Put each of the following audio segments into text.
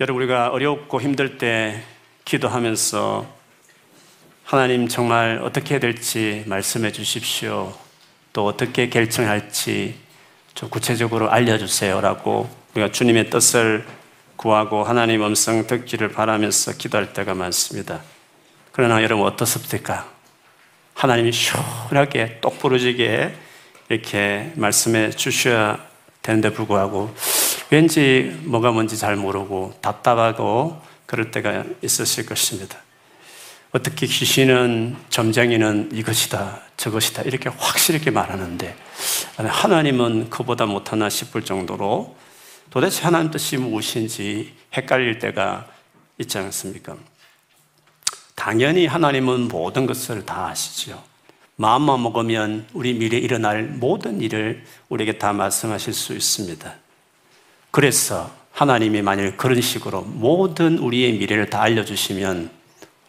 여러분 우리가 어렵고 힘들 때 기도하면서 하나님 정말 어떻게 해야 될지 말씀해 주십시오. 또 어떻게 결정할지 좀 구체적으로 알려주세요라고 우리가 주님의 뜻을 구하고 하나님 음성 듣기를 바라면서 기도할 때가 많습니다. 그러나 여러분 어떻습니까? 하나님이 시원하게 똑부러지게 이렇게 말씀해 주셔야 되는데 불구하고 왠지 뭐가 뭔지 잘 모르고 답답하고 그럴 때가 있으실 것입니다. 어떻게 귀신은 점쟁이는 이것이다 저것이다 이렇게 확실하게 말하는데 하나님은 그보다 못하나 싶을 정도로 도대체 하나님 뜻이 무엇인지 헷갈릴 때가 있지 않습니까? 당연히 하나님은 모든 것을 다 아시죠. 마음만 먹으면 우리 미래에 일어날 모든 일을 우리에게 다 말씀하실 수 있습니다. 그래서 하나님이 만일 그런 식으로 모든 우리의 미래를 다 알려주시면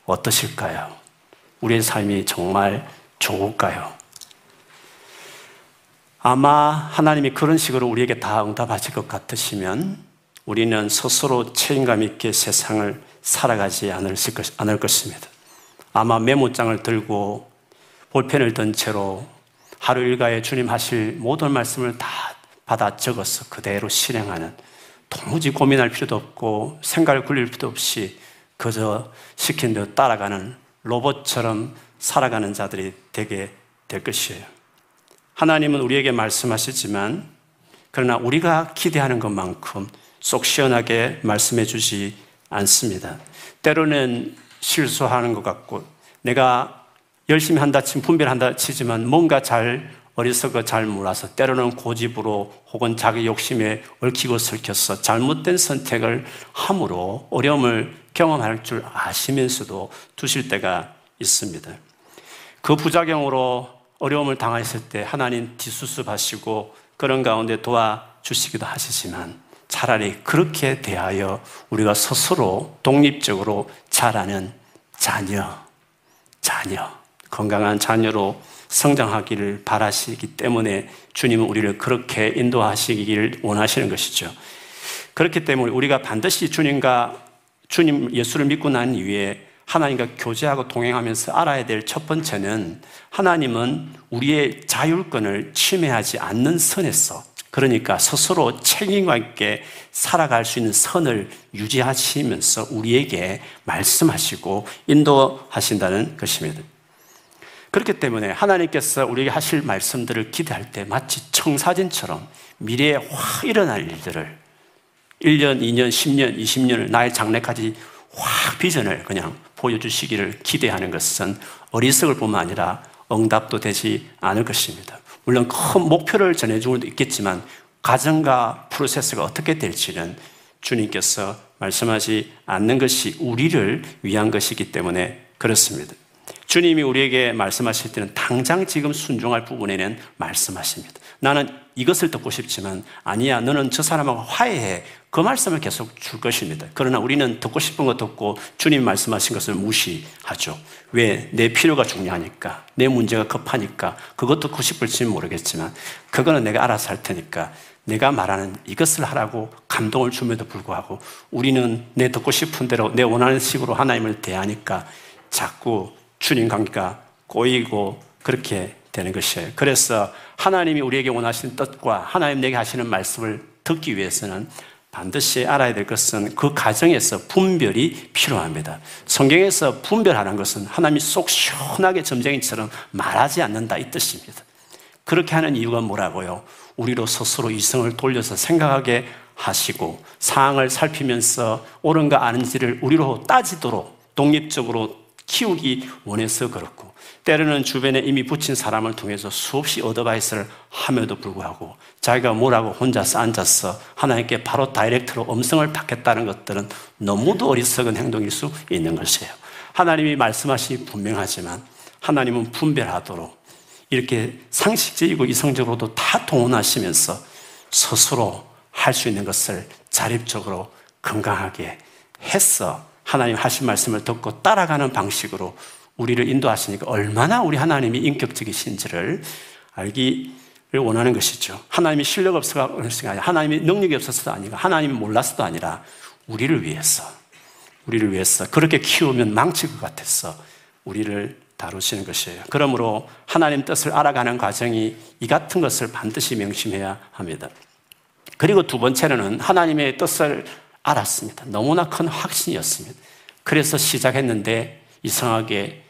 어떠실까요? 우리의 삶이 정말 좋을까요? 아마 하나님이 그런 식으로 우리에게 다 응답하실 것 같으시면 우리는 스스로 책임감 있게 세상을 살아가지 않을 것입니다. 아마 메모장을 들고 볼펜을 든 채로 하루 일과에 주님 하실 모든 말씀을 다 받아 적어서 그대로 실행하는 도무지 고민할 필요도 없고 생각을 굴릴 필요도 없이 그저 시킨 대로 따라가는 로봇처럼 살아가는 자들이 되게 될 것이에요. 하나님은 우리에게 말씀하시지만 그러나 우리가 기대하는 것만큼 쏙 시원하게 말씀해 주지 않습니다. 때로는 실수하는 것 같고 내가 열심히 한다 치 분별한다 치지만 뭔가 잘 어리석어 잘 몰라서 때로는 고집으로 혹은 자기 욕심에 얽히고 설켜서 잘못된 선택을 함으로 어려움을 경험할 줄 아시면서도 두실 때가 있습니다. 그 부작용으로 어려움을 당했을 때 하나님 뒤수습하시고 그런 가운데 도와주시기도 하시지만 차라리 그렇게 대하여 우리가 스스로 독립적으로 자라는 자녀, 자녀, 건강한 자녀로 성장하기를 바라시기 때문에 주님은 우리를 그렇게 인도하시기를 원하시는 것이죠. 그렇기 때문에 우리가 반드시 주님과 주님 예수를 믿고 난 이후에 하나님과 교제하고 동행하면서 알아야 될 첫 번째는 하나님은 우리의 자율권을 침해하지 않는 선에서 그러니까 스스로 책임과 있게 살아갈 수 있는 선을 유지하시면서 우리에게 말씀하시고 인도하신다는 것입니다. 그렇기 때문에 하나님께서 우리에게 하실 말씀들을 기대할 때 마치 청사진처럼 미래에 확 일어날 일들을 1년, 2년, 10년, 20년을 나의 장래까지 확 비전을 그냥 보여주시기를 기대하는 것은 어리석을 뿐만 아니라 응답도 되지 않을 것입니다. 물론 큰 목표를 전해주는 것도 있겠지만 과정과 프로세스가 어떻게 될지는 주님께서 말씀하지 않는 것이 우리를 위한 것이기 때문에 그렇습니다. 주님이 우리에게 말씀하실 때는 당장 지금 순종할 부분에는 말씀하십니다. 나는 이것을 듣고 싶지만 아니야, 너는 저 사람하고 화해해. 그 말씀을 계속 줄 것입니다. 그러나 우리는 듣고 싶은 것 듣고 주님 말씀하신 것을 무시하죠. 왜? 내 필요가 중요하니까. 내 문제가 급하니까. 그것 듣고 싶을지는 모르겠지만 그거는 내가 알아서 할 테니까 내가 말하는 이것을 하라고 감동을 줌에도 불구하고 우리는 내 듣고 싶은 대로 내 원하는 식으로 하나님을 대하니까 자꾸 주님 관계가 꼬이고 그렇게 되는 것이에요. 그래서 하나님이 우리에게 원하시는 뜻과 하나님 내게 하시는 말씀을 듣기 위해서는 반드시 알아야 될 것은 그 과정에서 분별이 필요합니다. 성경에서 분별하는 것은 하나님이 쏙 시원하게 점쟁이처럼 말하지 않는다 이 뜻입니다. 그렇게 하는 이유가 뭐라고요? 우리로 스스로 이성을 돌려서 생각하게 하시고 상황을 살피면서 옳은가 아닌지를 우리로 따지도록 독립적으로 키우기 원해서 그렇고 때로는 주변에 이미 붙인 사람을 통해서 수없이 어드바이스를 함에도 불구하고 자기가 뭐라고 혼자서 앉아서 하나님께 바로 다이렉트로 음성을 받겠다는 것들은 너무도 어리석은 행동일 수 있는 것이에요. 하나님이 말씀하시 분명하지만 하나님은 분별하도록 이렇게 상식적이고 이성적으로도 다 동원하시면서 스스로 할 수 있는 것을 자립적으로 건강하게 했어. 하나님 하신 말씀을 듣고 따라가는 방식으로 우리를 인도하시니까 얼마나 우리 하나님이 인격적이신지를 알기를 원하는 것이죠. 하나님이 실력 없어가 아니라 하나님이 능력이 없어서도 아니고 하나님이 몰라서도 아니라 우리를 위해서, 우리를 위해서 그렇게 키우면 망칠 것 같아서 우리를 다루시는 것이에요. 그러므로 하나님 뜻을 알아가는 과정이 이 같은 것을 반드시 명심해야 합니다. 그리고 두 번째로는 하나님의 뜻을 알았습니다. 너무나 큰 확신이었습니다. 그래서 시작했는데 이상하게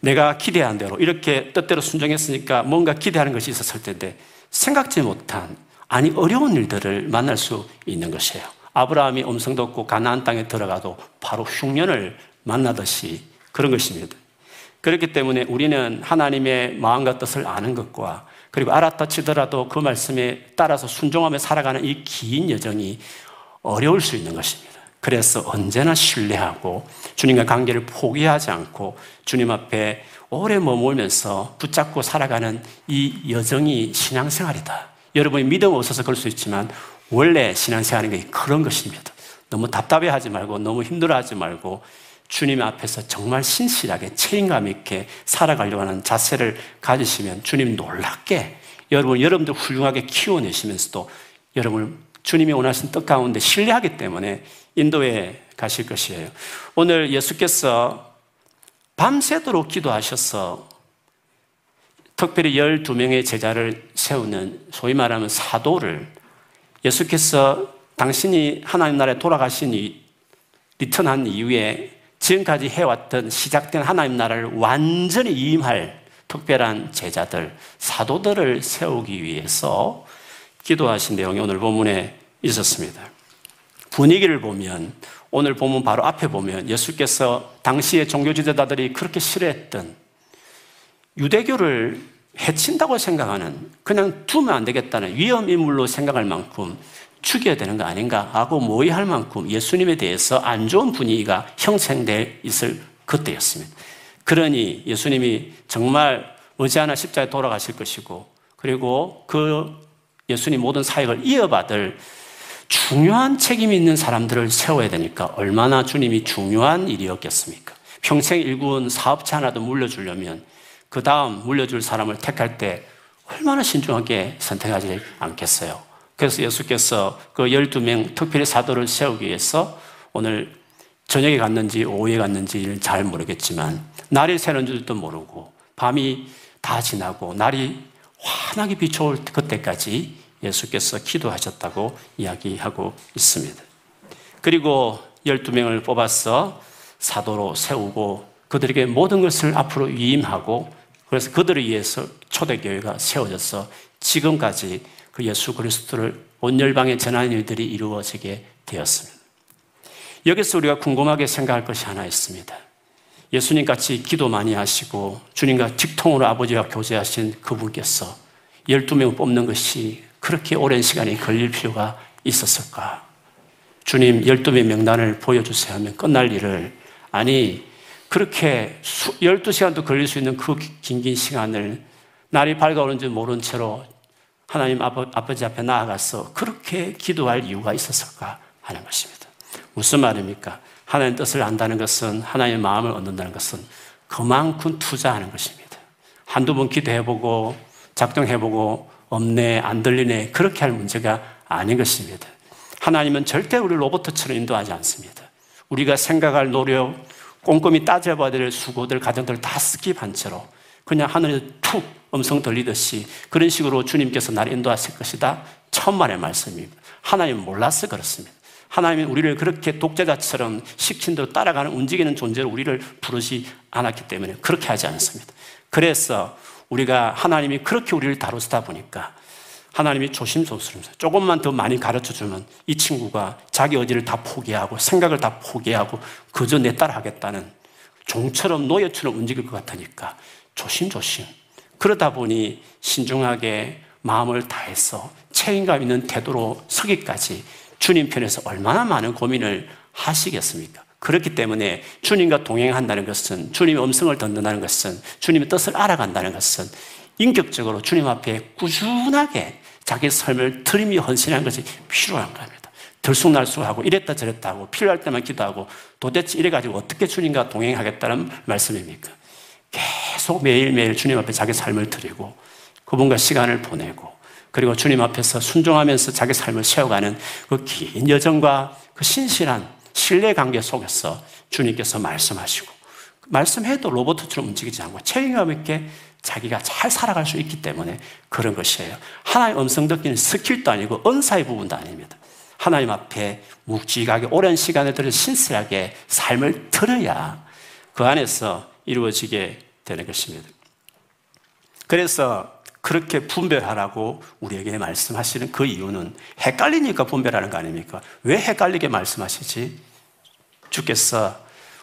내가 기대한 대로 이렇게 뜻대로 순종했으니까 뭔가 기대하는 것이 있었을 텐데 생각지 못한 아니 어려운 일들을 만날 수 있는 것이에요. 아브라함이 음성도 없고 가나안 땅에 들어가도 바로 흉년을 만나듯이 그런 것입니다. 그렇기 때문에 우리는 하나님의 마음과 뜻을 아는 것과 그리고 알았다 치더라도 그 말씀에 따라서 순종하며 살아가는 이 긴 여정이 어려울 수 있는 것입니다. 그래서 언제나 신뢰하고 주님과 관계를 포기하지 않고 주님 앞에 오래 머물면서 붙잡고 살아가는 이 여정이 신앙생활이다. 여러분이 믿음 없어서 그럴 수 있지만 원래 신앙생활인 그런 것입니다. 너무 답답해하지 말고 너무 힘들어하지 말고 주님 앞에서 정말 신실하게 책임감 있게 살아가려고 하는 자세를 가지시면 주님 놀랍게 여러분 여러분들 훌륭하게 키워내시면서도 여러분 주님이 원하신 뜻 가운데 신뢰하기 때문에 인도에 가실 것이에요. 오늘 예수께서 밤새도록 기도하셔서 특별히 12명의 제자를 세우는 소위 말하면 사도를 예수께서 당신이 하나님 나라에 돌아가신 이 리턴한 이후에 지금까지 해왔던 시작된 하나님 나라를 완전히 이임할 특별한 제자들, 사도들을 세우기 위해서 기도하신 내용이 오늘 본문에 있었습니다. 분위기를 보면 오늘 보면 바로 앞에 보면 예수께서 당시의 종교 지도자들이 그렇게 싫어했던 유대교를 해친다고 생각하는 그냥 두면 안 되겠다는 위험 인물로 생각할 만큼 죽여야 되는 거 아닌가 하고 모의할 만큼 예수님에 대해서 안 좋은 분위기가 형성돼 있을 그때였습니다. 그러니 예수님이 정말 머지않아 십자에 돌아가실 것이고 그리고 그 예수님 모든 사역을 이어받을 중요한 책임이 있는 사람들을 세워야 되니까 얼마나 주님이 중요한 일이었겠습니까? 평생 일군 사업체 하나도 물려주려면 그 다음 물려줄 사람을 택할 때 얼마나 신중하게 선택하지 않겠어요? 그래서 예수께서 그 12명 특별히 사도를 세우기 위해서 오늘 저녁에 갔는지 오후에 갔는지를 잘 모르겠지만 날이 새는 줄도 모르고 밤이 다 지나고 날이 환하게 비춰올 그때까지 예수께서 기도하셨다고 이야기하고 있습니다. 그리고 12명을 뽑아서 사도로 세우고 그들에게 모든 것을 앞으로 위임하고 그래서 그들을 위해서 초대교회가 세워져서 지금까지 그 예수 그리스도를 온 열방에 전하는 일들이 이루어지게 되었습니다. 여기서 우리가 궁금하게 생각할 것이 하나 있습니다. 예수님 같이 기도 많이 하시고 주님과 직통으로 아버지와 교제하신 그분께서 12명을 뽑는 것이 그렇게 오랜 시간이 걸릴 필요가 있었을까? 주님 12명 명단을 보여주세요 하면 끝날 일을 아니 그렇게 12시간도 걸릴 수 있는 그 긴긴 시간을 날이 밝아오는지 모른 채로 하나님 아버, 아버지 앞에 나아가서 그렇게 기도할 이유가 있었을까 하는 것입니다. 무슨 말입니까? 하나님 뜻을 안다는 것은 하나님의 마음을 얻는다는 것은 그만큼 투자하는 것입니다. 한두 번 기도해보고 작정해보고 없네, 안 들리네, 그렇게 할 문제가 아닌 것입니다. 하나님은 절대 우리 로봇처럼 인도하지 않습니다. 우리가 생각할 노력, 꼼꼼히 따져봐야 될 수고들, 가정들 다 skip한 채로 그냥 하늘에 툭 음성 들리듯이 그런 식으로 주님께서 나를 인도하실 것이다. 천만의 말씀입니다. 하나님 몰라서 그렇습니다. 하나님은 우리를 그렇게 독재자처럼 시킨 대로 따라가는 움직이는 존재로 우리를 부르지 않았기 때문에 그렇게 하지 않습니다. 그래서 우리가 하나님이 그렇게 우리를 다루시다 보니까 하나님이 조심스럽습니다. 조금만 더 많이 가르쳐 주면 이 친구가 자기 의지를 다 포기하고 생각을 다 포기하고 그저 내 따라 하겠다는 종처럼 노예처럼 움직일 것 같으니까 조심조심. 그러다 보니 신중하게 마음을 다해서 책임감 있는 태도로 서기까지 주님 편에서 얼마나 많은 고민을 하시겠습니까? 그렇기 때문에 주님과 동행한다는 것은 주님의 음성을 듣는다는 것은 주님의 뜻을 알아간다는 것은 인격적으로 주님 앞에 꾸준하게 자기 삶을 트림이 헌신하는 것이 필요한 겁니다. 들쑥날쑥하고 이랬다 저랬다 하고 필요할 때만 기도하고 도대체 이래가지고 어떻게 주님과 동행하겠다는 말씀입니까? 계속 매일매일 주님 앞에 자기 삶을 드리고 그분과 시간을 보내고 그리고 주님 앞에서 순종하면서 자기 삶을 세워가는 그 긴 여정과 그 신실한 신뢰 관계 속에서 주님께서 말씀하시고 말씀해도 로봇처럼 움직이지 않고 책임감 있게 자기가 잘 살아갈 수 있기 때문에 그런 것이에요. 하나님 음성 듣기는 스킬도 아니고 은사의 부분도 아닙니다. 하나님 앞에 묵직하게 오랜 시간을 들여 신실하게 삶을 들어야 그 안에서 이루어지게 되는 것입니다. 그래서 그렇게 분별하라고 우리에게 말씀하시는 그 이유는 헷갈리니까 분별하는 거 아닙니까? 왜 헷갈리게 말씀하시지? 주께서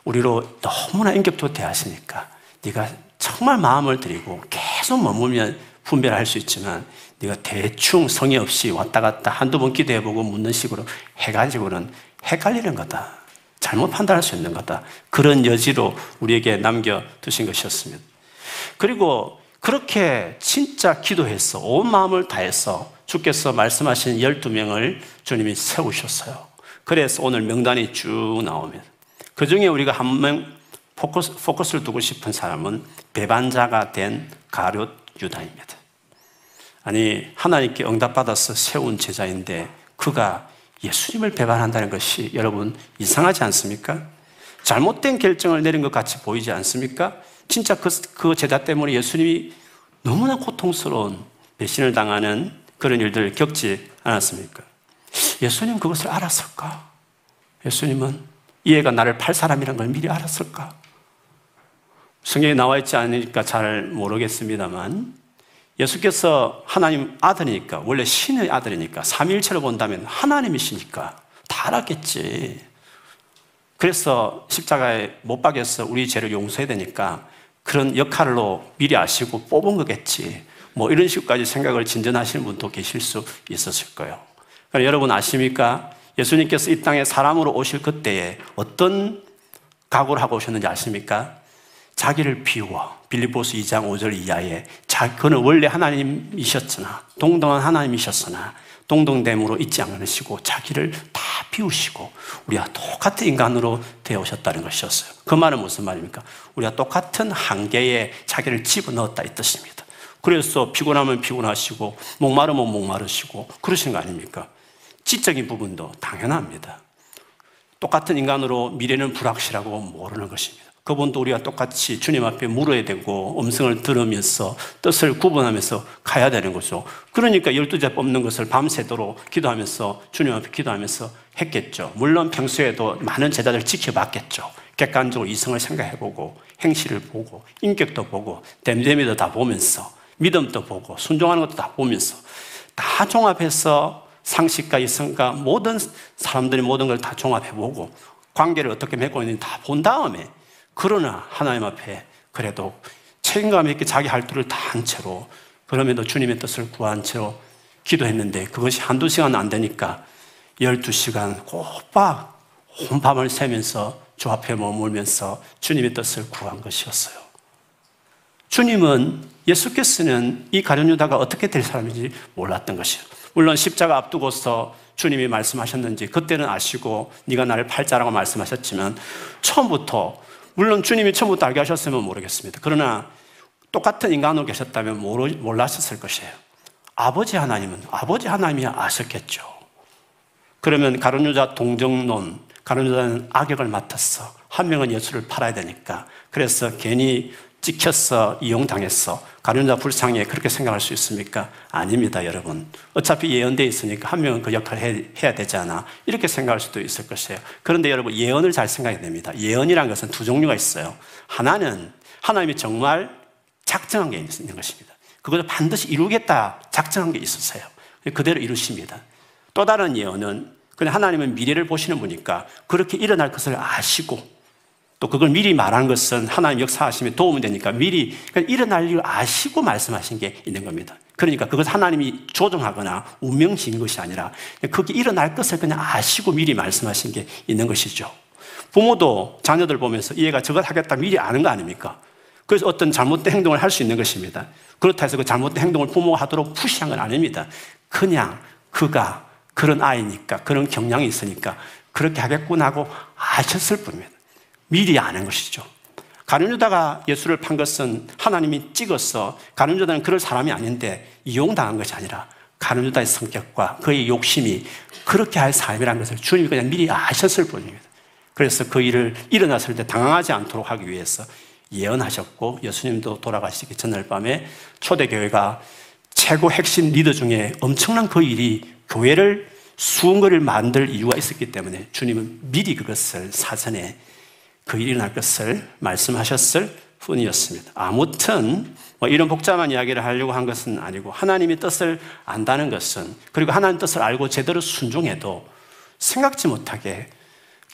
우리로 너무나 인격도 대하시니까 네가 정말 마음을 들이고 계속 머물면 분별할 수 있지만 네가 대충 성의 없이 왔다 갔다 한두 번 기도해보고 묻는 식으로 해가지고는 헷갈리는 거다. 잘못 판단할 수 있는 거다. 그런 여지로 우리에게 남겨두신 것이었습니다. 그리고 그렇게 진짜 기도해서 온 마음을 다해서 주께서 말씀하신 12명을 주님이 세우셨어요. 그래서 오늘 명단이 쭉 나오면 그 중에 우리가 한 명 포커스, 포커스를 두고 싶은 사람은 배반자가 된 가룟 유다입니다. 아니, 하나님께 응답받아서 세운 제자인데 그가 예수님을 배반한다는 것이 여러분 이상하지 않습니까? 잘못된 결정을 내린 것 같이 보이지 않습니까? 진짜 그, 그 제자 때문에 예수님이 너무나 고통스러운 배신을 당하는 그런 일들을 겪지 않았습니까? 예수님 그것을 알았을까? 예수님은 이 애가 나를 팔 사람이란 걸 미리 알았을까? 성경에 나와 있지 않으니까 잘 모르겠습니다만 예수께서 하나님 아들이니까 원래 신의 아들이니까 삼일체로 본다면 하나님이시니까 다 알았겠지. 그래서 십자가에 못 박여서 우리 죄를 용서해야 되니까 그런 역할로 미리 아시고 뽑은 거겠지. 뭐 이런 식까지 생각을 진전하시는 분도 계실 수 있었을 거예요. 그러니까 여러분 아십니까? 예수님께서 이 땅에 사람으로 오실 그때에 어떤 각오를 하고 오셨는지 아십니까? 자기를 비워. 빌리보스 2장 5절 이하에 자, 그는 원래 하나님이셨으나 동등한 하나님이셨으나 동등됨으로 있지 않으시고 자기를 다 비우시고 우리가 똑같은 인간으로 되어오셨다는 것이었어요. 그 말은 무슨 말입니까? 우리가 똑같은 한계에 자기를 집어넣었다 이 뜻입니다. 그래서 피곤하면 피곤하시고 목마르면 목마르시고 그러신 거 아닙니까? 지적인 부분도 당연합니다. 똑같은 인간으로 미래는 불확실하고 모르는 것입니다. 그분도 우리가 똑같이 주님 앞에 물어야 되고 음성을 들으면서 뜻을 구분하면서 가야 되는 거죠. 그러니까 열두 제 뽑는 것을 밤새도록 기도하면서 주님 앞에 기도하면서 했겠죠. 물론 평소에도 많은 제자들 지켜봤겠죠. 객관적으로 이성을 생각해보고 행실을 보고 인격도 보고 댐댐이도 다 보면서 믿음도 보고 순종하는 것도 다 보면서 다 종합해서 상식과 이성과 모든 사람들이 모든 걸 다 종합해보고 관계를 어떻게 맺고 있는지 다 본 다음에 그러나 하나님 앞에 그래도 책임감 있게 자기 할 일을 다한 채로 그럼에도 주님의 뜻을 구한 채로 기도했는데 그것이 한두 시간 안 되니까 12시간 꼬박 혼밤을 새면서 주 앞에 머물면서 주님의 뜻을 구한 것이었어요. 주님은 예수께서는 이 가룟유다가 어떻게 될 사람인지 몰랐던 것이에요. 물론 십자가 앞두고서 주님이 말씀하셨는지 그때는 아시고 네가 나를 팔자라고 말씀하셨지만 처음부터 물론 주님이 처음부터 알게 하셨으면 모르겠습니다. 그러나 똑같은 인간으로 계셨다면 몰랐었을 것이에요. 아버지 하나님은 아버지 하나님이 아셨겠죠. 그러면 가룟 유자 동정론, 가룟 유자는 악역을 맡았어. 한 명은 예수를 팔아야 되니까. 그래서 괜히 찍혔어, 이용당했어. 가룟자 불쌍해 그렇게 생각할 수 있습니까? 아닙니다, 여러분. 어차피 예언돼 있으니까 한 명은 그 역할을 해, 해야 되잖아. 이렇게 생각할 수도 있을 것이에요. 그런데 여러분 예언을 잘 생각해야 됩니다. 예언이란 것은 두 종류가 있어요. 하나는 하나님이 정말 작정한 게 있는 것입니다. 그것을 반드시 이루겠다 작정한 게 있었어요. 그대로 이루십니다. 또 다른 예언은 그냥 하나님은 미래를 보시는 분이니까 그렇게 일어날 것을 아시고 또 그걸 미리 말한 것은 하나님 역사하심에 도움이 되니까 미리 일어날 일을 아시고 말씀하신 게 있는 겁니다. 그러니까 그것 하나님이 조정하거나 운명신 것이 아니라 그게 일어날 것을 그냥 아시고 미리 말씀하신 게 있는 것이죠. 부모도 자녀들 보면서 얘가 저것 하겠다 미리 아는 거 아닙니까? 그래서 어떤 잘못된 행동을 할 수 있는 것입니다. 그렇다 해서 그 잘못된 행동을 부모가 하도록 푸시한 건 아닙니다. 그냥 그가 그런 아이니까 그런 경향이 있으니까 그렇게 하겠구나 하고 아셨을 뿐입니다. 미리 아는 것이죠. 가룟유다가 예수를 판 것은 하나님이 찍어서 가룟유다는 그럴 사람이 아닌데 이용당한 것이 아니라 가늠 유다의 성격과 그의 욕심이 그렇게 할 삶이라는 것을 주님이 그냥 미리 아셨을 뿐입니다. 그래서 그 일을 일어났을 때 당황하지 않도록 하기 위해서 예언하셨고 예수님도 돌아가시기 전날 밤에 초대교회가 최고 핵심 리더 중에 엄청난 그 일이 교회를 수은거를 만들 이유가 있었기 때문에 주님은 미리 그것을 사전에 그 일이 날 것을 말씀하셨을 뿐이었습니다. 아무튼 뭐 이런 복잡한 이야기를 하려고 한 것은 아니고 하나님의 뜻을 안다는 것은 그리고 하나님 뜻을 알고 제대로 순종해도 생각지 못하게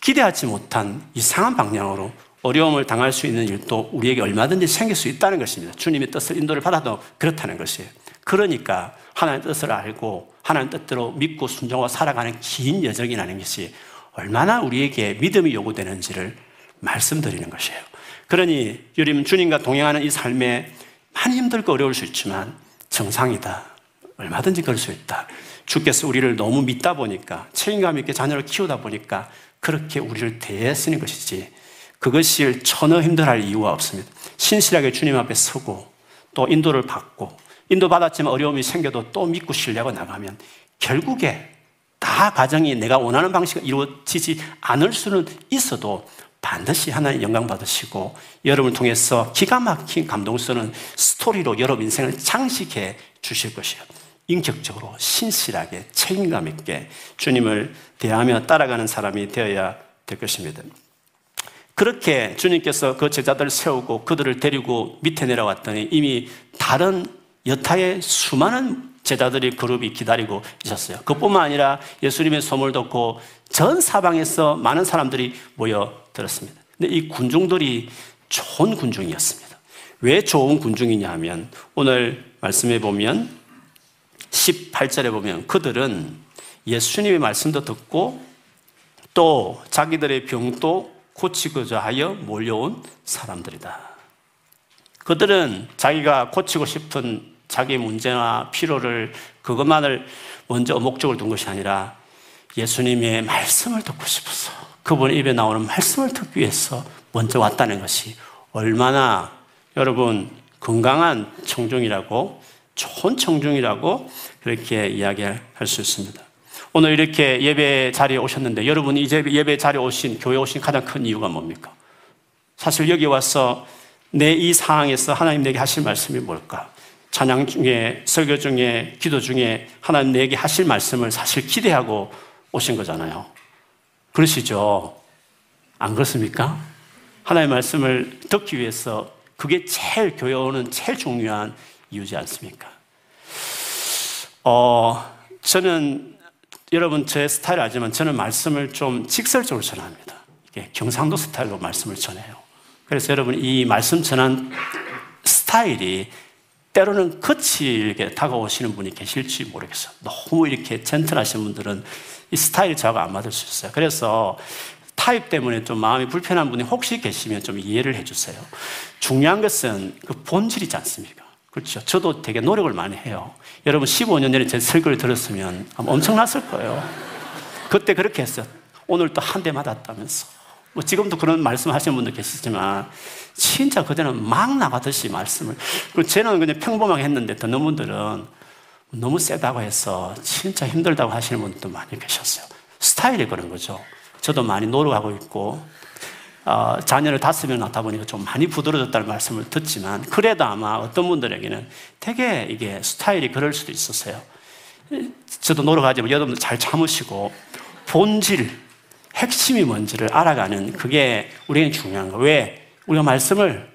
기대하지 못한 이상한 방향으로 어려움을 당할 수 있는 일도 우리에게 얼마든지 생길 수 있다는 것입니다. 주님의 뜻을 인도를 받아도 그렇다는 것이에요. 그러니까 하나님 뜻을 알고 하나님 뜻대로 믿고 순종하고 살아가는 긴 여정이라는 것이 얼마나 우리에게 믿음이 요구되는지를 말씀드리는 것이에요. 그러니 여러분 주님과 동행하는 이 삶에 많이 힘들고 어려울 수 있지만 정상이다. 얼마든지 그럴 수 있다. 주께서 우리를 너무 믿다 보니까 책임감 있게 자녀를 키우다 보니까 그렇게 우리를 대했으는 것이지 그것이 전혀 힘들할 이유가 없습니다. 신실하게 주님 앞에 서고 또 인도를 받고 인도 받았지만 어려움이 생겨도 또 믿고 신뢰하고 나가면 결국에 다 가정이 내가 원하는 방식으로 이루어지지 않을 수는 있어도 반드시 하나님 영광 받으시고 여러분을 통해서 기가 막힌 감동스러운 스토리로 여러분 인생을 장식해 주실 것이에요. 인격적으로 신실하게 책임감 있게 주님을 대하며 따라가는 사람이 되어야 될 것입니다. 그렇게 주님께서 그 제자들을 세우고 그들을 데리고 밑에 내려왔더니 이미 다른 여타의 수많은 제자들이 그룹이 기다리고 있었어요. 그뿐만 아니라 예수님의 소문을 듣고 전 사방에서 많은 사람들이 모여 들었습니다. 근데 이 군중들이 좋은 군중이었습니다. 왜 좋은 군중이냐 하면 오늘 말씀해 보면 18절에 보면 그들은 예수님의 말씀도 듣고 또 자기들의 병도 고치고자 하여 몰려온 사람들이다. 그들은 자기가 고치고 싶은 자기 문제나 필요를 그것만을 먼저 목적을 둔 것이 아니라 예수님의 말씀을 듣고 싶어서 그분 입에 나오는 말씀을 듣기 위해서 먼저 왔다는 것이 얼마나 여러분 건강한 청중이라고 좋은 청중이라고 그렇게 이야기할 수 있습니다. 오늘 이렇게 예배 자리에 오셨는데 여러분이 이제 예배 자리에 오신 교회 오신 가장 큰 이유가 뭡니까? 사실 여기 와서 내 이 상황에서 하나님 내게 하실 말씀이 뭘까? 찬양 중에, 설교 중에, 기도 중에 하나님 내게 하실 말씀을 사실 기대하고 오신 거잖아요. 그러시죠? 안 그렇습니까? 하나님의 말씀을 듣기 위해서 그게 제일 교회 오는 제일 중요한 이유지 않습니까? 어, 저는 여러분 제 스타일 알지만 저는 말씀을 좀 직설적으로 전합니다. 이게 경상도 스타일로 말씀을 전해요. 그래서 여러분 이 말씀 전한 스타일이 때로는 거칠게 다가오시는 분이 계실지 모르겠어요. 너무 이렇게 젠틀하신 분들은 이 스타일이 저하고 안 맞을 수 있어요. 그래서 타입 때문에 좀 마음이 불편한 분이 혹시 계시면 좀 이해를 해주세요. 중요한 것은 그 본질이지 않습니까? 그렇죠. 저도 되게 노력을 많이 해요. 여러분 15년 전에 제 설교를 들었으면 엄청났을 거예요. 그때 그렇게 했어요. 오늘 또 한 대 맞았다면서. 뭐 지금도 그런 말씀 하시는 분도 계시지만 진짜 그때는 막 나가듯이 말씀을. 그리고 저는 그냥 평범하게 했는데 듣는 분들은 너무 세다고 해서 진짜 힘들다고 하시는 분들도 많이 계셨어요. 스타일이 그런 거죠. 저도 많이 노력하고 있고, 어, 자녀를 다섯 명 낳다 보니까 좀 많이 부드러졌다는 말씀을 듣지만, 그래도 아마 어떤 분들에게는 되게 이게 스타일이 그럴 수도 있었어요. 저도 노력하지만 여러분들 잘 참으시고, 본질, 핵심이 뭔지를 알아가는 그게 우리에게 중요한 거예요. 왜? 우리가 말씀을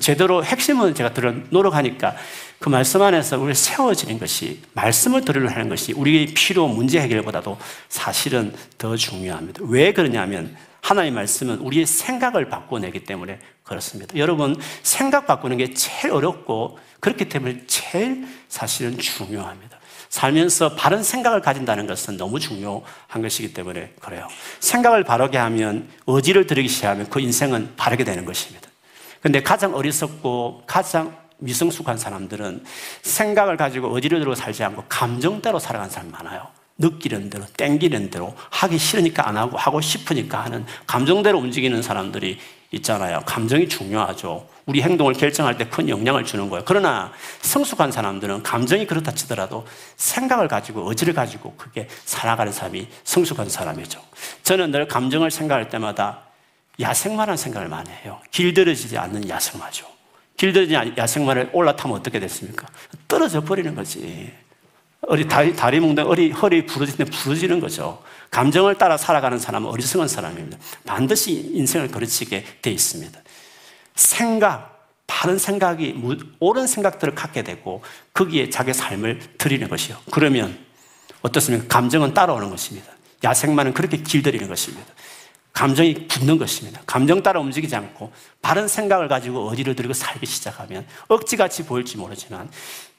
제대로 핵심은 제가 들어 노력하니까 그 말씀 안에서 우리 세워지는 것이 말씀을 들으려 하는 것이 우리의 필요 문제 해결보다도 사실은 더 중요합니다. 왜 그러냐면 하나의 말씀은 우리의 생각을 바꿔내기 때문에 그렇습니다. 여러분 생각 바꾸는 게 제일 어렵고 그렇기 때문에 제일 사실은 중요합니다. 살면서 바른 생각을 가진다는 것은 너무 중요한 것이기 때문에 그래요. 생각을 바르게 하면 의지를 들이기 시작하면 그 인생은 바르게 되는 것입니다. 근데 가장 어리석고 가장 미성숙한 사람들은 생각을 가지고 들고 살지 않고 감정대로 살아가는 사람이 많아요. 느끼는 대로, 땡기는 대로, 하기 싫으니까 안 하고, 하고 싶으니까 하는 감정대로 움직이는 사람들이 있잖아요. 감정이 중요하죠. 우리 행동을 결정할 때 큰 영향을 주는 거예요. 그러나 성숙한 사람들은 감정이 그렇다 치더라도 생각을 가지고 의지를 가지고 그게 살아가는 사람이 성숙한 사람이죠. 저는 늘 감정을 생각할 때마다 야생마라는 생각을 많이 해요. 길들여지지 않는 야생마죠. 길들여진 야생마를 올라타면 어떻게 됐습니까? 떨어져 버리는 거지. 어리, 다리, 다리 묶는 어리, 허리 부러지는데 부러지는 거죠. 감정을 따라 살아가는 사람은 어리석은 사람입니다. 반드시 인생을 거르치게 돼 있습니다. 생각, 바른 생각이, 옳은 생각들을 갖게 되고 거기에 자기 삶을 드리는 것이요. 그러면 어떻습니까? 감정은 따라오는 것입니다. 야생마는 그렇게 길들이는 것입니다. 감정이 붙는 것입니다. 감정 따라 움직이지 않고 바른 생각을 가지고 어디를 들고 살기 시작하면 억지같이 보일지 모르지만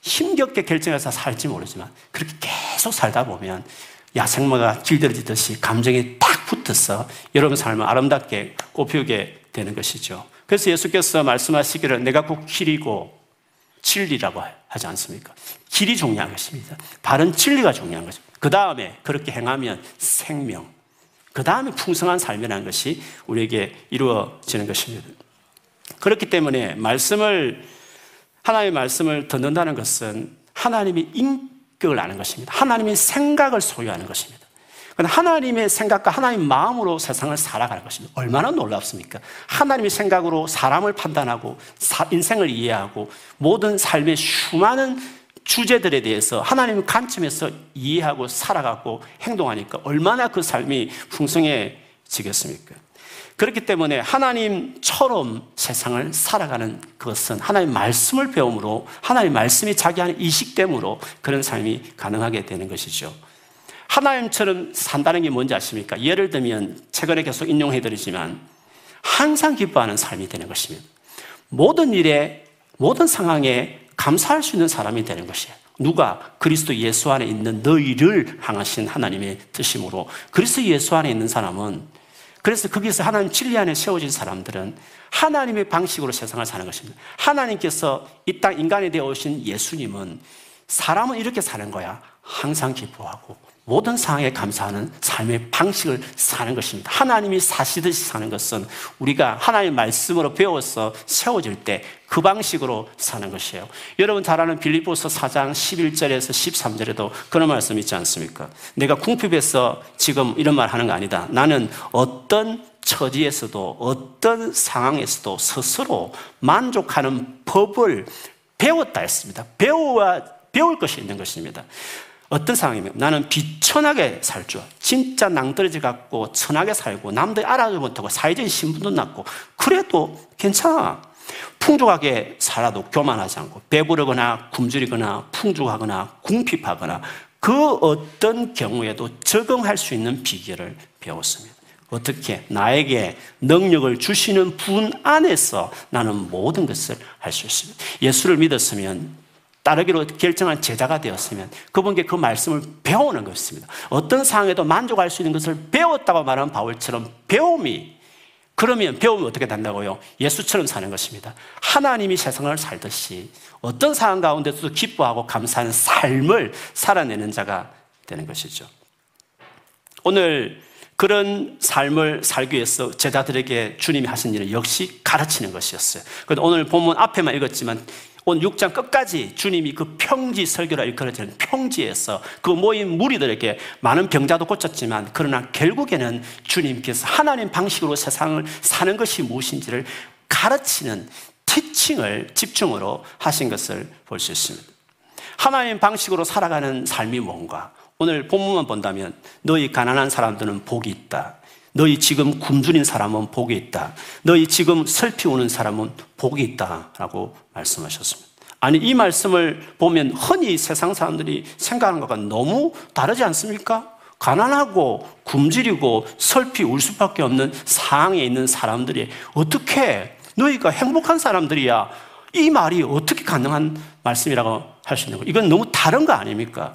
힘겹게 결정해서 살지 모르지만 그렇게 계속 살다 보면 야생마가 길들여지듯이 감정이 딱 붙어서 여러분 삶을 아름답게 꽃피우게 되는 것이죠. 그래서 예수께서 말씀하시기를 내가 곧 길이고 진리라고 하지 않습니까? 길이 중요한 것입니다. 바른 진리가 중요한 것입니다. 그 다음에 그렇게 행하면 생명, 그 다음에 풍성한 삶이라는 것이 우리에게 이루어지는 것입니다. 그렇기 때문에 말씀을, 하나님의 말씀을 듣는다는 것은 하나님의 인격을 아는 것입니다. 하나님의 생각을 소유하는 것입니다. 하나님의 생각과 하나님 마음으로 세상을 살아가는 것입니다. 얼마나 놀랍습니까? 하나님의 생각으로 사람을 판단하고 인생을 이해하고 모든 삶의 수많은 주제들에 대해서 하나님의 관점에서 이해하고 살아가고 행동하니까 얼마나 그 삶이 풍성해지겠습니까? 그렇기 때문에 하나님처럼 세상을 살아가는 것은 하나님 말씀을 배움으로 하나님 말씀이 자기 안에 이식됨으로 그런 삶이 가능하게 되는 것이죠. 하나님처럼 산다는 게 뭔지 아십니까? 예를 들면 최근에 계속 인용해 드리지만 항상 기뻐하는 삶이 되는 것입니다. 모든 일에 모든 상황에 감사할 수 있는 사람이 되는 것이에요. 누가 그리스도 예수 안에 있는 너희를 향하신 하나님의 뜻이므로 그리스도 예수 안에 있는 사람은 그래서 거기서 하나님 진리 안에 세워진 사람들은 하나님의 방식으로 세상을 사는 것입니다. 하나님께서 이 땅 인간이 되어 오신 예수님은 사람은 이렇게 사는 거야. 항상 기뻐하고 모든 상황에 감사하는 삶의 방식을 사는 것입니다. 하나님이 사시듯이 사는 것은 우리가 하나님의 말씀으로 배워서 세워질 때 그 방식으로 사는 것이에요. 여러분 잘 아는 빌립보서 4장 11절에서 13절에도 그런 말씀 있지 않습니까? 내가 궁핍해서 지금 이런 말 하는 거 아니다. 나는 어떤 처지에서도 어떤 상황에서도 스스로 만족하는 법을 배웠다 했습니다. 배워 배울 것이 있는 것입니다. 어떤 상황이면 나는 비천하게 살 줄. 진짜 낭떠러지 갖고 천하게 살고 남들 알아도 못하고 사회적인 신분도 낮고 그래도 괜찮아. 풍족하게 살아도 교만하지 않고 배부르거나 굶주리거나 풍족하거나 궁핍하거나 그 어떤 경우에도 적응할 수 있는 비결을 배웠습니다. 어떻게 나에게 능력을 주시는 분 안에서 나는 모든 것을 할 수 있습니다. 예수를 믿었으면 따르기로 결정한 제자가 되었으면 그분께 그 말씀을 배우는 것입니다. 어떤 상황에도 만족할 수 있는 것을 배웠다고 말하는 바울처럼 배움이 그러면 배우면 어떻게 된다고요? 예수처럼 사는 것입니다. 하나님이 세상을 살듯이 어떤 상황 가운데서도 기뻐하고 감사하는 삶을 살아내는 자가 되는 것이죠. 오늘 그런 삶을 살기 위해서 제자들에게 주님이 하신 일은 역시 가르치는 것이었어요. 오늘 본문 앞에만 읽었지만 온 6장 끝까지 주님이 그 평지 설교라 일컬어지는 평지에서 그 모인 무리들에게 많은 병자도 고쳤지만 그러나 결국에는 주님께서 하나님 방식으로 세상을 사는 것이 무엇인지를 가르치는 티칭을 집중으로 하신 것을 볼 수 있습니다. 하나님 방식으로 살아가는 삶이 뭔가? 오늘 본문만 본다면 너희 가난한 사람들은 복이 있다. 너희 지금 굶주린 사람은 복이 있다. 너희 지금 슬피 우는 사람은 복이 있다 라고 말씀하셨습니다. 아니 이 말씀을 보면 흔히 세상 사람들이 생각하는 것과 너무 다르지 않습니까? 가난하고 굶주리고 슬피 울 수밖에 없는 상황에 있는 사람들이 어떻게 너희가 행복한 사람들이야 이 말이 어떻게 가능한 말씀이라고 할 수 있는 거 이건 너무 다른 거 아닙니까?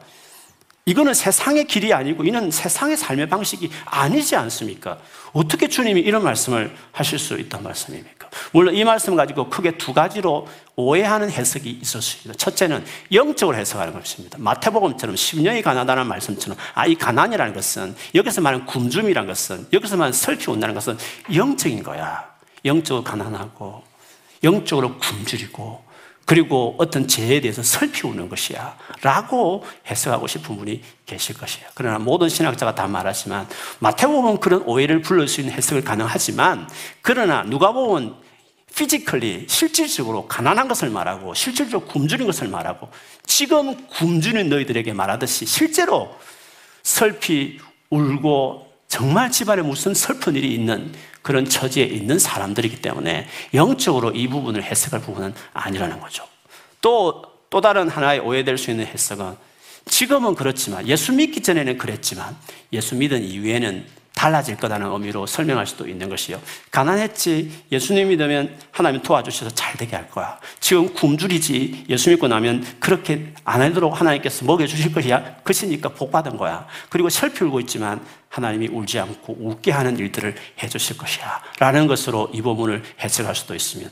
이거는 세상의 길이 아니고 이는 세상의 삶의 방식이 아니지 않습니까? 어떻게 주님이 이런 말씀을 하실 수 있단 말씀입니까? 물론 이 말씀 가지고 크게 두 가지로 오해하는 해석이 있었습니다. 첫째는 영적으로 해석하는 것입니다. 마태복음처럼 10년이 가난하다는 말씀처럼 아, 이 가난이라는 것은 여기서 말하는 굶주이라는 것은 여기서 말하는 설피 온다는 것은 영적인 거야. 영적으로 가난하고 영적으로 굶주리고 그리고 어떤 죄에 대해서 슬피 우는 것이야. 라고 해석하고 싶은 분이 계실 것이에요. 그러나 모든 신학자가 다 말하지만 마태복음은 그런 오해를 불러올 수 있는 해석을 가능하지만 그러나 누가 보면 physically 실질적으로 가난한 것을 말하고 실질적으로 굶주린 것을 말하고 지금 굶주린 너희들에게 말하듯이 실제로 설피 울고 정말 집안에 무슨 슬픈 일이 있는 그런 처지에 있는 사람들이기 때문에 영적으로 이 부분을 해석할 부분은 아니라는 거죠. 또, 또 다른 하나의 오해될 수 있는 해석은 지금은 그렇지만 예수 믿기 전에는 그랬지만 예수 믿은 이후에는 달라질 거라는 의미로 설명할 수도 있는 것이요. 가난했지 예수님 믿으면 하나님 도와주셔서 잘 되게 할 거야. 지금 굶주리지 예수 믿고 나면 그렇게 안 하도록 하나님께서 먹여주실 것이야. 것이니까 복 받은 거야. 그리고 슬피 울고 있지만 하나님이 울지 않고 웃게 하는 일들을 해주실 것이야. 라는 것으로 이 부분을 해석할 수도 있습니다.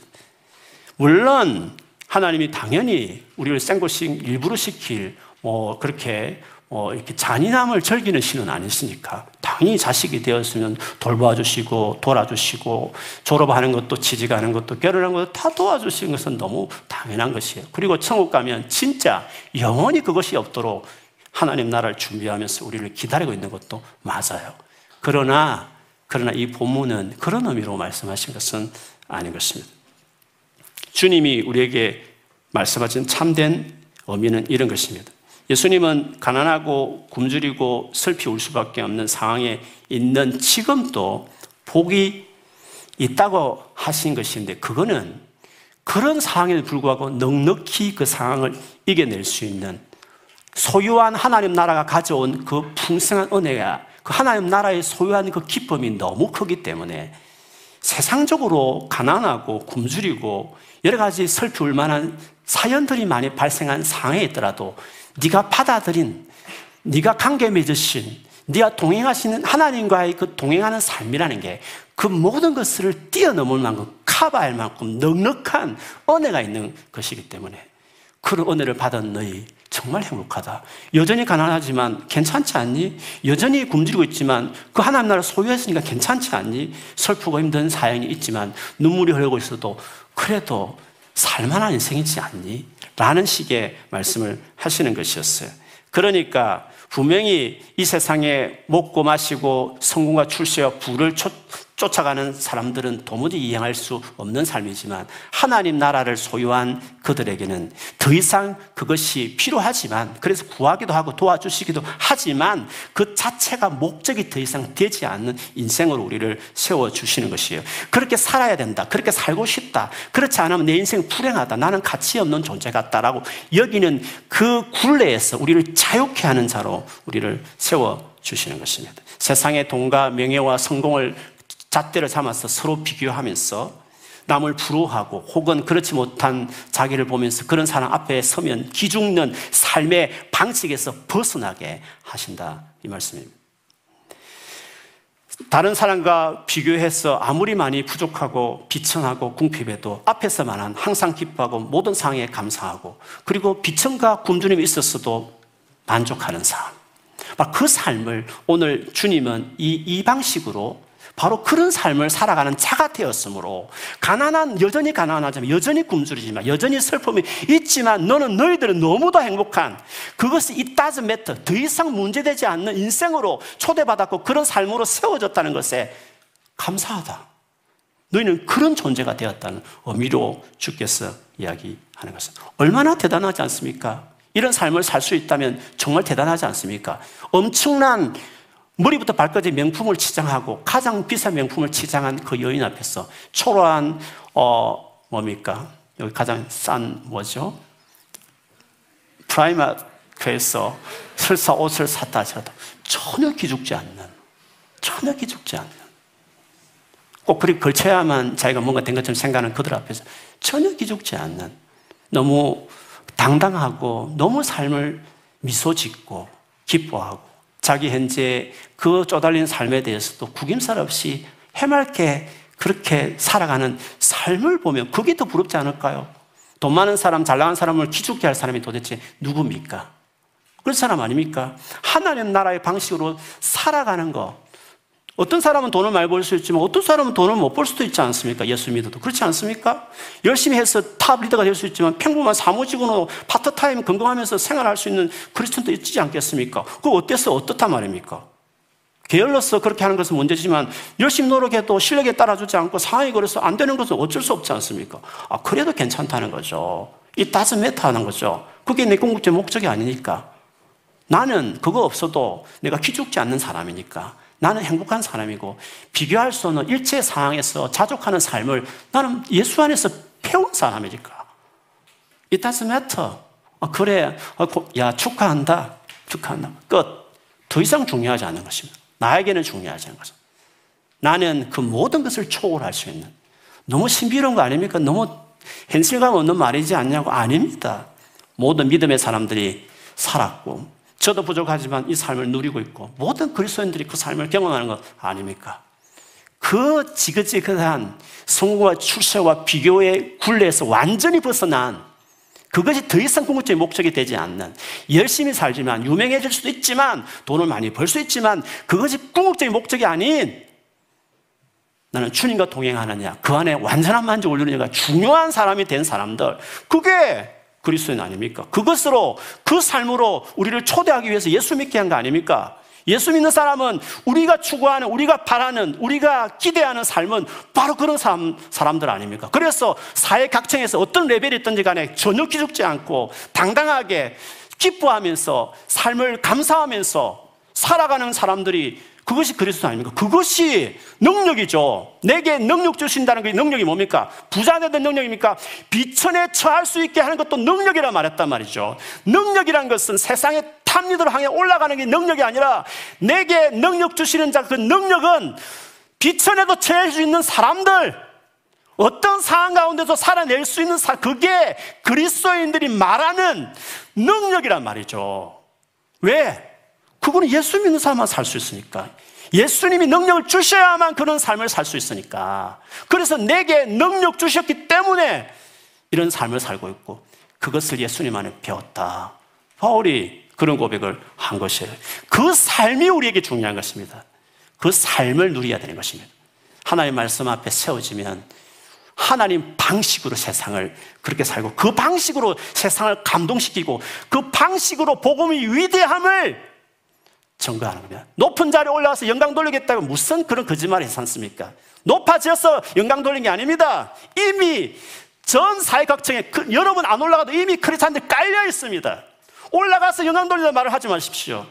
물론 하나님이 당연히 우리를 생고식 일부러 시킬 뭐 그렇게 어, 이렇게 잔인함을 즐기는 신은 아니시니까 당연히 자식이 되었으면 돌봐주시고 돌아주시고 졸업하는 것도 취직하는 것도 결혼하는 것도 다 도와주시는 것은 너무 당연한 것이에요. 그리고 천국 가면 진짜 영원히 그것이 없도록 하나님 나라를 준비하면서 우리를 기다리고 있는 것도 맞아요. 그러나 그러나 이 본문은 그런 의미로 말씀하신 것은 아닌 것입니다. 주님이 우리에게 말씀하신 참된 의미는 이런 것입니다. 예수님은 가난하고 굶주리고 슬피 울 수밖에 없는 상황에 있는 지금도 복이 있다고 하신 것인데 그거는 그런 상황에도 불구하고 넉넉히 그 상황을 이겨낼 수 있는 소유한 하나님 나라가 가져온 그 풍성한 은혜가 그 하나님 나라의 소유한 그 기쁨이 너무 크기 때문에 세상적으로 가난하고 굶주리고 여러 가지 슬피 울 만한 사연들이 많이 발생한 상황에 있더라도 네가 받아들인 네가 관계 맺으신 네가 동행하시는 하나님과의 그 동행하는 삶이라는 게 그 모든 것을 뛰어넘을 만큼 커버할 만큼 넉넉한 은혜가 있는 것이기 때문에 그런 은혜를 받은 너희 정말 행복하다. 여전히 가난하지만 괜찮지 않니? 여전히 굶주리고 있지만 그 하나님 나라 소유했으니까 괜찮지 않니? 슬프고 힘든 사연이 있지만 눈물이 흐르고 있어도 그래도 살만한 인생이지 않니? 라는 식의 말씀을 하시는 것이었어요. 그러니까 분명히 이 세상에 먹고 마시고 성공과 출세와 부를 쫓아가는 사람들은 도무지 이해할 수 없는 삶이지만 하나님 나라를 소유한 그들에게는 더 이상 그것이 필요하지만 그래서 구하기도 하고 도와주시기도 하지만 그 자체가 목적이 더 이상 되지 않는 인생으로 우리를 세워주시는 것이에요. 그렇게 살아야 된다. 그렇게 살고 싶다. 그렇지 않으면 내 인생 불행하다. 나는 가치 없는 존재 같다라고 여기는 그 굴레에서 우리를 자유케 하는 자로 우리를 세워 주시는 것입니다. 세상의 돈과 명예와 성공을 잣대를 삼아서 서로 비교하면서 남을 부러워하고 혹은 그렇지 못한 자기를 보면서 그런 사람 앞에 서면 기죽는 삶의 방식에서 벗어나게 하신다. 이 말씀입니다. 다른 사람과 비교해서 아무리 많이 부족하고 비천하고 궁핍해도 앞에서만한 항상 기뻐하고 모든 상황에 감사하고 그리고 비천과 굶주림이 있었어도 만족하는 삶. 그 삶을 오늘 주님은 이, 이 방식으로 바로 그런 삶을 살아가는 자가 되었으므로 가난한 여전히 가난하지만 여전히 굶주리지만 여전히 슬픔이 있지만 너는 너희들은 너무도 행복한 그것이 it doesn't matter 더 이상 문제되지 않는 인생으로 초대받았고 그런 삶으로 세워졌다는 것에 감사하다. 너희는 그런 존재가 되었다는 의미로 주께서 이야기하는 것은 얼마나 대단하지 않습니까? 이런 삶을 살 수 있다면 정말 대단하지 않습니까? 엄청난 머리부터 발까지 명품을 치장하고 가장 비싼 명품을 치장한 그 여인 앞에서 초라한 어 뭡니까? 여기 가장 싼 뭐죠? 프라이마크에서 설사 옷을 샀다 하더라도 전혀 기죽지 않는 전혀 기죽지 않는 꼭 그렇게 걸쳐야만 자기가 뭔가 된 것처럼 생각하는 그들 앞에서 전혀 기죽지 않는 너무 당당하고 너무 삶을 미소 짓고 기뻐하고 자기 현재 그 쪼달린 삶에 대해서도 구김살 없이 해맑게 그렇게 살아가는 삶을 보면 그게 더 부럽지 않을까요? 돈 많은 사람, 잘 나간 사람을 기죽게 할 사람이 도대체 누굽니까? 그런 사람 아닙니까? 하나님 나라의 방식으로 살아가는 거. 어떤 사람은 돈을 많이 벌 수 있지만 어떤 사람은 돈을 못 벌 수도 있지 않습니까? 예수 믿어도. 그렇지 않습니까? 열심히 해서 top 리더가 될 수 있지만 평범한 사무직으로 파트타임 건강하면서 생활할 수 있는 크리스천도 있지 않겠습니까? 그거 어때서 어떻단 말입니까? 게을러서 그렇게 하는 것은 문제지만 열심히 노력해도 실력에 따라주지 않고 상황이 그래서 안 되는 것은 어쩔 수 없지 않습니까? 아, 그래도 괜찮다는 거죠. It doesn't matter 하는 거죠. 그게 내 궁극적 목적이 아니니까. 나는 그거 없어도 내가 기죽지 않는 사람이니까. 나는 행복한 사람이고 비교할 수 없는 일체 상황에서 자족하는 삶을 나는 예수 안에서 배운 사람이니까. It doesn't matter. 아, 그래. 아, 야, 축하한다. 축하한다. 끝. 더 이상 중요하지 않은 것입니다. 나에게는 중요하지 않은 것입니다. 나는 그 모든 것을 초월할 수 있는. 너무 신비로운 거 아닙니까? 너무 현실감 없는 말이지 않냐고? 아닙니다. 모든 믿음의 사람들이 살았고, 저도 부족하지만 이 삶을 누리고 있고 모든 그리스도인들이 그 삶을 경험하는 것 아닙니까? 그 지긋지긋한 성공과 출세와 비교의 굴레에서 완전히 벗어난 그것이 더 이상 궁극적인 목적이 되지 않는 열심히 살지만 유명해질 수도 있지만 돈을 많이 벌 수 있지만 그것이 궁극적인 목적이 아닌 나는 주님과 동행하느냐 그 안에 완전한 만족을 누리느냐가 중요한 사람이 된 사람들 그게 그리스도인 아닙니까? 그것으로 그 삶으로 우리를 초대하기 위해서 예수 믿게 한 거 아닙니까? 예수 믿는 사람은 우리가 추구하는, 우리가 바라는, 우리가 기대하는 삶은 바로 그런 사람, 사람들 아닙니까? 그래서 사회 각층에서 어떤 레벨이 있든지 간에 전혀 기죽지 않고 당당하게 기뻐하면서 삶을 감사하면서 살아가는 사람들이 그것이 그리스도 아닙니까? 그것이 능력이죠. 내게 능력 주신다는 게 능력이 뭡니까? 부자 되는 능력입니까? 비천에 처할 수 있게 하는 것도 능력이라 말했단 말이죠. 능력이란 것은 세상의 탑리더를 향해 올라가는 게 능력이 아니라 내게 능력 주시는 자 그 능력은 비천에도 처할 수 있는 사람들 어떤 상황 가운데서 살아낼 수 있는 사 그게 그리스도인들이 말하는 능력이란 말이죠. 왜? 그거는 예수 믿는 사람만 살 수 있으니까. 예수님이 능력을 주셔야만 그런 삶을 살 수 있으니까. 그래서 내게 능력 주셨기 때문에 이런 삶을 살고 있고 그것을 예수님 안에 배웠다. 바울이 그런 고백을 한 것이에요. 그 삶이 우리에게 중요한 것입니다. 그 삶을 누려야 되는 것입니다. 하나님 말씀 앞에 세워지면 하나님 방식으로 세상을 그렇게 살고 그 방식으로 세상을 감동시키고 그 방식으로 복음의 위대함을 증거하는 겁니다. 높은 자리에 올라와서 영광 돌리겠다고 무슨 그런 거짓말을 해서 않습니까? 높아져서 영광 돌린 게 아닙니다. 이미 전 사회 각층에 그, 여러분 안 올라가도 이미 크리스찬들 깔려 있습니다. 올라가서 영광 돌리는 말을 하지 마십시오.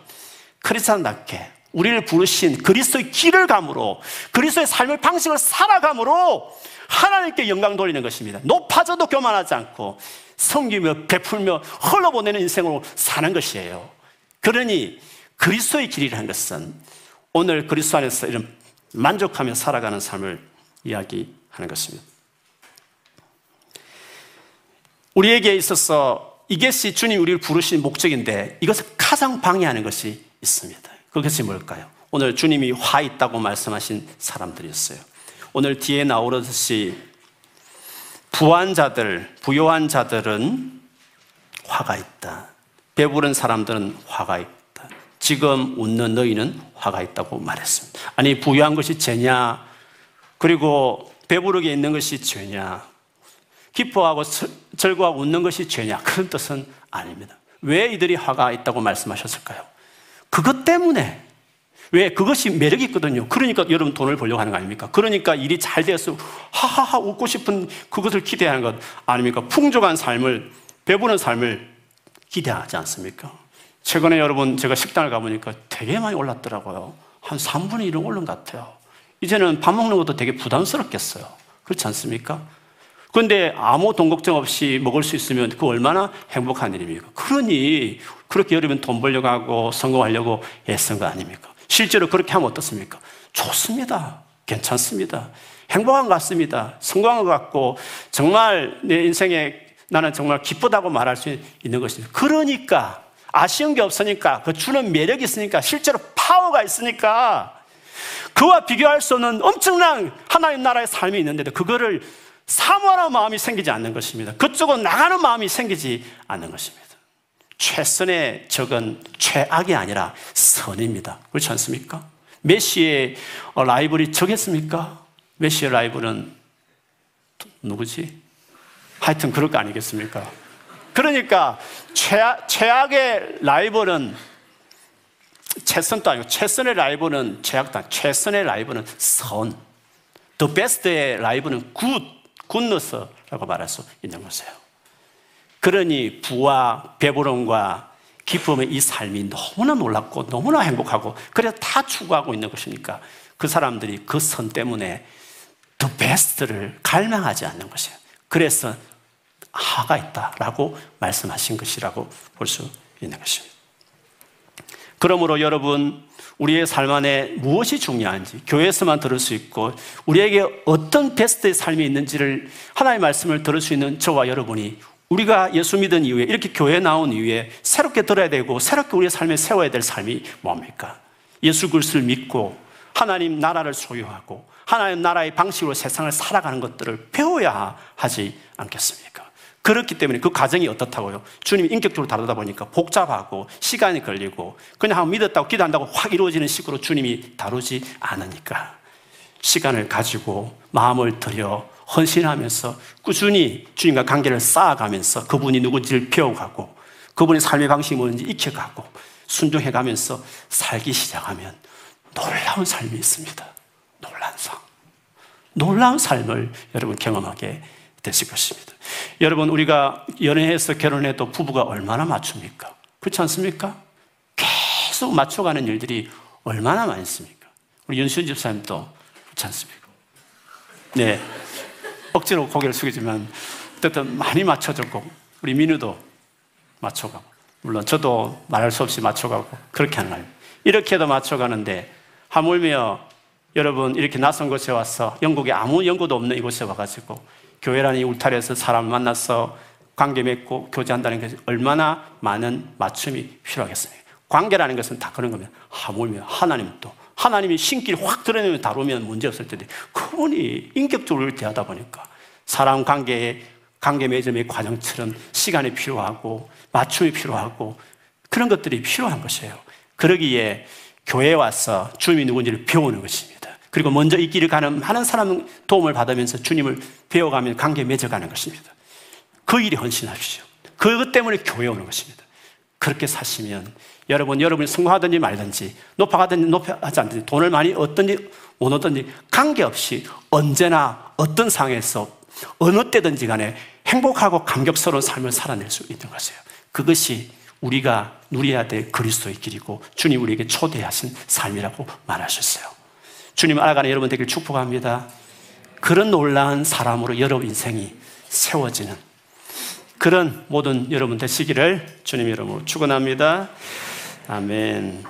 크리스찬답게 우리를 부르신 그리스도의 길을 감으로 그리스도의 삶의 방식을 살아감으로 하나님께 영광 돌리는 것입니다. 높아져도 교만하지 않고 섬기며 베풀며 흘러보내는 인생으로 사는 것이에요. 그러니 그리스도의 길이라는 것은 오늘 그리스도 안에서 이런 만족하며 살아가는 삶을 이야기하는 것입니다. 우리에게 있어서 이것이 주님 우리를 부르신 목적인데 이것을 가장 방해하는 것이 있습니다. 그것이 뭘까요? 오늘 주님이 화 있다고 말씀하신 사람들이었어요. 오늘 뒤에 나오듯이 부한 자들, 부요한 자들은 화가 있다. 배부른 사람들은 화가 있다. 지금 웃는 너희는 화가 있다고 말했습니다. 아니, 부유한 것이 죄냐? 그리고 배부르게 있는 것이 죄냐? 기뻐하고 즐거워하고 웃는 것이 죄냐? 그런 뜻은 아닙니다. 왜 이들이 화가 있다고 말씀하셨을까요? 그것 때문에. 왜? 그것이 매력이 있거든요. 그러니까 여러분 돈을 벌려고 하는 거 아닙니까? 그러니까 일이 잘 돼서 하하하 웃고 싶은 그것을 기대하는 것 아닙니까? 풍족한 삶을, 배부른 삶을 기대하지 않습니까? 최근에 여러분 제가 식당을 가보니까 되게 많이 올랐더라고요. 한 3분의 1은 오른 것 같아요. 이제는 밥 먹는 것도 되게 부담스럽겠어요. 그렇지 않습니까? 그런데 아무 돈 걱정 없이 먹을 수 있으면 그 얼마나 행복한 일입니까? 그러니 그렇게 여러분 돈 벌려고 하고 성공하려고 애쓴 거 아닙니까? 실제로 그렇게 하면 어떻습니까? 좋습니다. 괜찮습니다. 행복한 것 같습니다. 성공한 것 같고 정말 내 인생에 나는 정말 기쁘다고 말할 수 있는 것입니다. 그러니까 아쉬운 게 없으니까 그 주는 매력이 있으니까 실제로 파워가 있으니까 그와 비교할 수 없는 엄청난 하나님 나라의 삶이 있는데도 그거를 사모하는 마음이 생기지 않는 것입니다. 그쪽으로 나가는 마음이 생기지 않는 것입니다. 최선의 적은 최악이 아니라 선입니다. 그렇지 않습니까? 메시의 라이벌이 적겠습니까? 메시의 라이벌은 누구지? 하여튼 그럴 거 아니겠습니까? 그러니까 최악, 최악의 라이벌은 최선도 아니고 최선의 라이벌은 최악도 최선의 라이벌은 선. the best의 라이벌은 good, goodness라고 말할 수 있는 것이에요. 그러니 부와 배부름과 기쁨의 이 삶이 너무나 놀랍고 너무나 행복하고 그래서 다 추구하고 있는 것이니까 그 사람들이 그 선 때문에 더 베스트를 갈망하지 않는 것이에요. 그래서 하가 있다라고 말씀하신 것이라고 볼 수 있는 것입니다. 그러므로 여러분, 우리의 삶 안에 무엇이 중요한지 교회에서만 들을 수 있고 우리에게 어떤 베스트의 삶이 있는지를 하나님의 말씀을 들을 수 있는 저와 여러분이 우리가 예수 믿은 이후에 이렇게 교회 나온 이후에 새롭게 들어야 되고 새롭게 우리의 삶에 세워야 될 삶이 뭡니까? 예수 그리스도를 믿고 하나님 나라를 소유하고 하나님 나라의 방식으로 세상을 살아가는 것들을 배워야 하지 않겠습니까? 그렇기 때문에 그 과정이 어떻다고요? 주님이 인격적으로 다루다 보니까 복잡하고 시간이 걸리고 그냥 믿었다고 기도한다고 확 이루어지는 식으로 주님이 다루지 않으니까 시간을 가지고 마음을 들여 헌신하면서 꾸준히 주님과 관계를 쌓아가면서 그분이 누구지를 배워가고 그분의 삶의 방식이 뭔지 익혀가고 순종해가면서 살기 시작하면 놀라운 삶이 있습니다. 놀라운 삶. 놀라운 삶을 여러분 경험하게 되실 것입니다. 여러분, 우리가 연애해서 결혼해도 부부가 얼마나 맞춥니까? 그렇지 않습니까? 계속 맞춰가는 일들이 얼마나 많습니까? 우리 윤수현 집사님도 그렇지 않습니까? 네. 억지로 고개를 숙이지만, 어쨌든 많이 맞춰줬고, 우리 민우도 맞춰가고, 물론 저도 말할 수 없이 맞춰가고, 그렇게 하는 거예요. 이렇게도 맞춰가는데, 하물며 여러분 이렇게 낯선 곳에 와서 영국에 아무 연고도 없는 이곳에 와가지고 교회라는 이 울타리에서 사람 만나서 관계 맺고 교제한다는 것이 얼마나 많은 맞춤이 필요하겠습니까? 관계라는 것은 다 그런 겁니다. 하물며 하나님도 하나님이 신기를 확 드러내면 다루면 문제 없을 텐데 그분이 인격적으로 대하다 보니까 사람 관계에 관계 맺음의 과정처럼 시간이 필요하고 맞춤이 필요하고 그런 것들이 필요한 것이에요. 그러기에 교회에 와서 주님이 누군지를 배우는 것입니다. 그리고 먼저 이 길을 가는 많은 사람 도움을 받으면서 주님을 배워가며 관계 맺어가는 것입니다. 그 일에 헌신하십시오. 그것 때문에 교회 오는 것입니다. 그렇게 사시면 여러분, 여러분이 성공하든지 말든지 높아가든지 높아하지 않든지 돈을 많이 얻든지 못 얻든지 관계없이 언제나 어떤 상황에서 어느 때든지 간에 행복하고 감격스러운 삶을 살아낼 수 있는 것이에요. 그것이 우리가 누려야 될 그리스도의 길이고 주님 우리에게 초대하신 삶이라고 말하셨어요. 주님 알아가는 여러분 되길 축복합니다. 그런 놀라운 사람으로 여러분 인생이 세워지는 그런 모든 여러분 되시기를 주님 이름으로 축원합니다. 아멘.